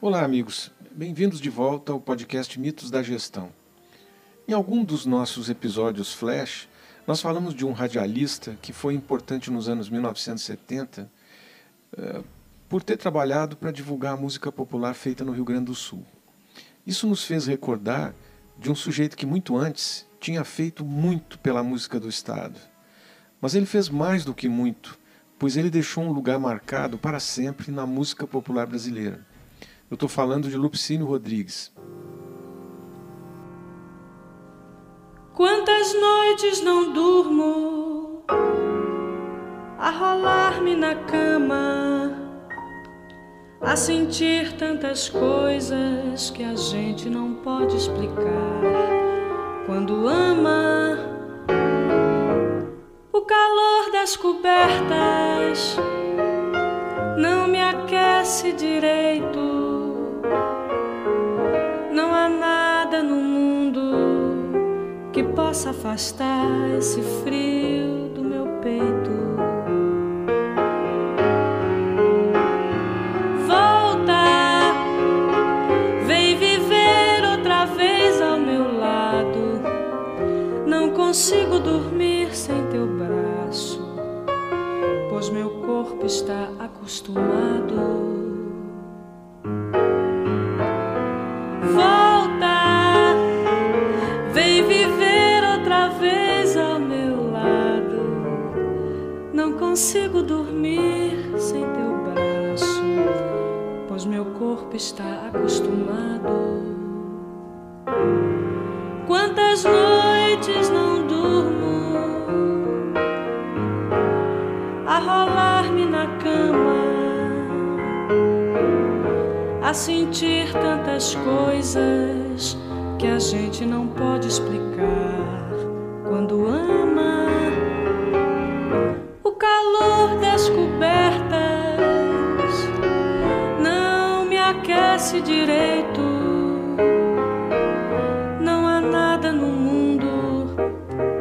Olá, amigos. Bem-vindos de volta ao podcast Mitos da Gestão. Em algum dos nossos episódios Flash, nós falamos de um radialista que foi importante nos anos 1970 uh, por ter trabalhado para divulgar a música popular feita no Rio Grande do Sul. Isso nos fez recordar de um sujeito que muito antes tinha feito muito pela música do Estado. Mas ele fez mais do que muito, pois ele deixou um lugar marcado para sempre na música popular brasileira. Eu estou falando de Lupicínio Rodrigues. Quantas noites não durmo a rolar-me na cama, a sentir tantas coisas que a gente não pode explicar. Quando ama o calor das cobertas, não me aquece direito possa afastar esse frio do meu peito. Volta, vem viver outra vez ao meu lado. Não consigo dormir sem teu braço, pois meu corpo está acostumado. Corpo está acostumado. Quantas noites não durmo a rolar-me na cama, a sentir tantas coisas que a gente não pode explicar quando ama aquece direito. Não há nada no mundo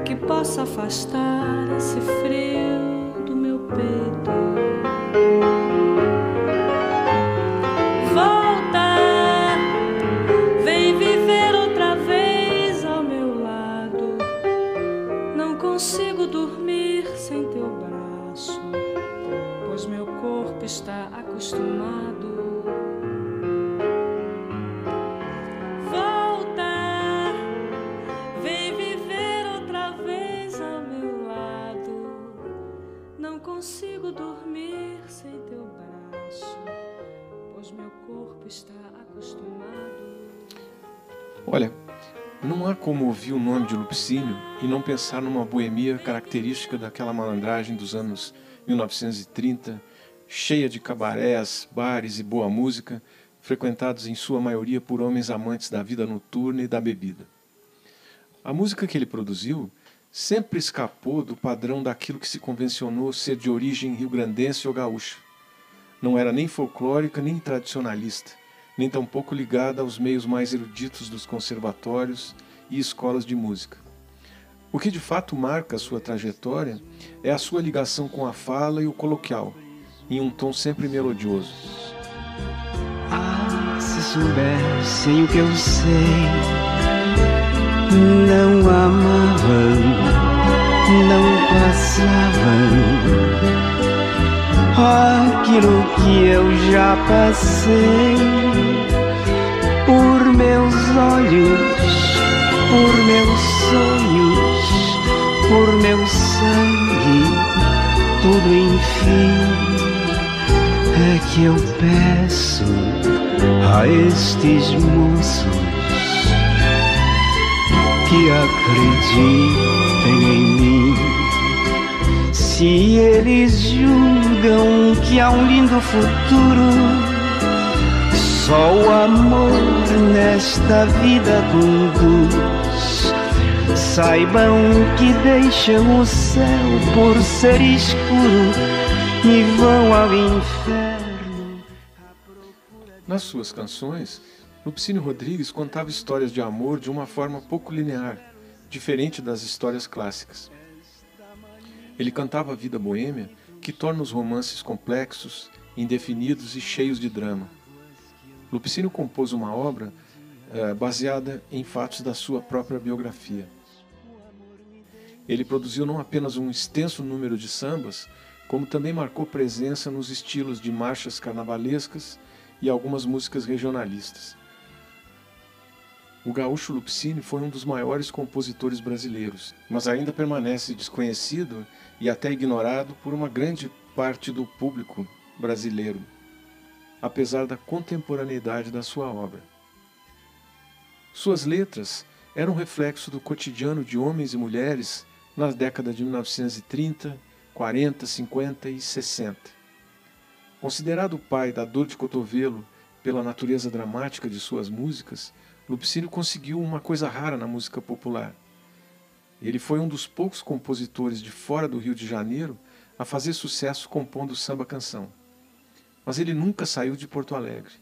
que possa afastar esse frio do meu peito. Não há como ouvir o nome de Lupicínio e não pensar numa boemia característica daquela malandragem dos anos 1930, cheia de cabarés, bares e boa música, frequentados em sua maioria por homens amantes da vida noturna e da bebida. A música que ele produziu sempre escapou do padrão daquilo que se convencionou ser de origem rio-grandense ou gaúcha. Não era nem folclórica nem tradicionalista, nem tampouco ligada aos meios mais eruditos dos conservatórios e escolas de música. O que de fato marca sua trajetória é a sua ligação com a fala e o coloquial, em um tom sempre melodioso. Ah, se soubessem o que eu sei, não amavam não passavam aquilo que eu já passei por meus olhos, por meus sonhos, por meu sangue, tudo enfim é que eu peço a estes moços que acreditem em mim. Se eles julgam que há um lindo futuro, só o amor nesta vida conduz. Saibam que deixam o céu por ser escuro e vão ao inferno. Nas suas canções, Lupicínio Rodrigues contava histórias de amor de uma forma pouco linear, diferente das histórias clássicas. Ele cantava a vida boêmia, que torna os romances complexos, indefinidos e cheios de drama. Lupicínio compôs uma obra eh, baseada em fatos da sua própria biografia. Ele produziu não apenas um extenso número de sambas, como também marcou presença nos estilos de marchas carnavalescas e algumas músicas regionalistas. O gaúcho Lupicínio foi um dos maiores compositores brasileiros, mas ainda permanece desconhecido e até ignorado por uma grande parte do público brasileiro, apesar da contemporaneidade da sua obra. Suas letras eram reflexo do cotidiano de homens e mulheres nas décadas de 1930, 40, 50 e 60. Considerado o pai da dor de cotovelo pela natureza dramática de suas músicas, Lupicínio conseguiu uma coisa rara na música popular. Ele foi um dos poucos compositores de fora do Rio de Janeiro a fazer sucesso compondo samba-canção. Mas ele nunca saiu de Porto Alegre.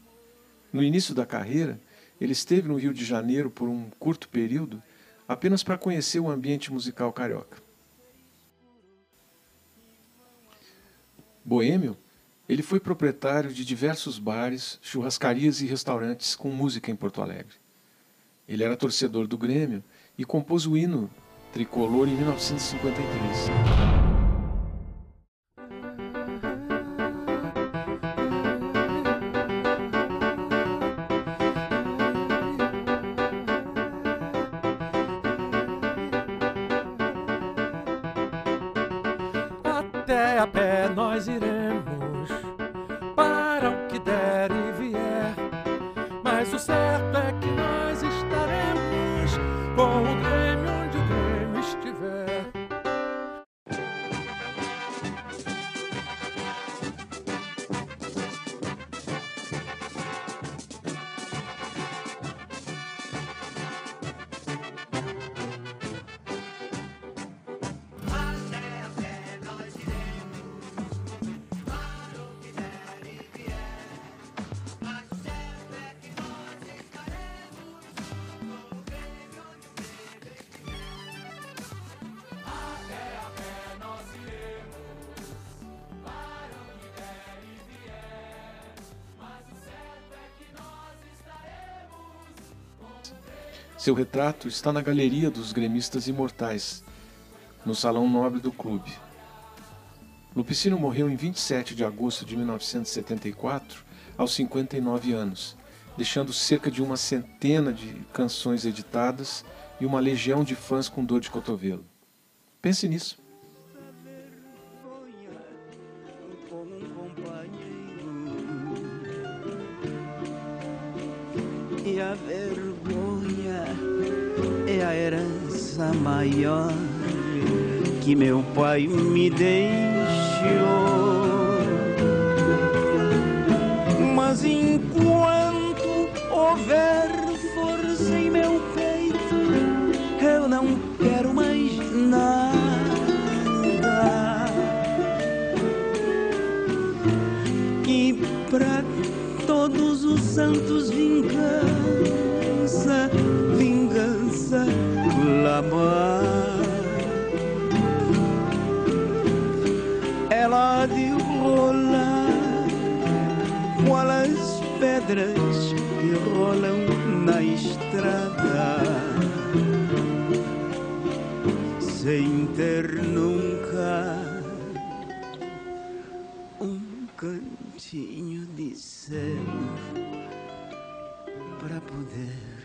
No início da carreira, ele esteve no Rio de Janeiro por um curto período apenas para conhecer o ambiente musical carioca. Boêmio, ele foi proprietário de diversos bares, churrascarias e restaurantes com música em Porto Alegre. Ele era torcedor do Grêmio e compôs o hino tricolor em 1953. Até a pé nós iremos para o que der e vier. Mas o certo Seu retrato está na Galeria dos Gremistas Imortais, no Salão Nobre do clube. Lupicínio morreu em 27 de agosto de 1974, aos 59 anos, deixando cerca de uma centena de canções editadas e uma legião de fãs com dor de cotovelo. Pense nisso. e a herança maior que meu pai me deixou. Mas enquanto houver força em meu peito, eu não quero mais nada. E pra todos os santos vingança, vingança clamar. Ela de rolar qual as pedras que rolam na estrada sem ter nunca um cantinho de céu para poder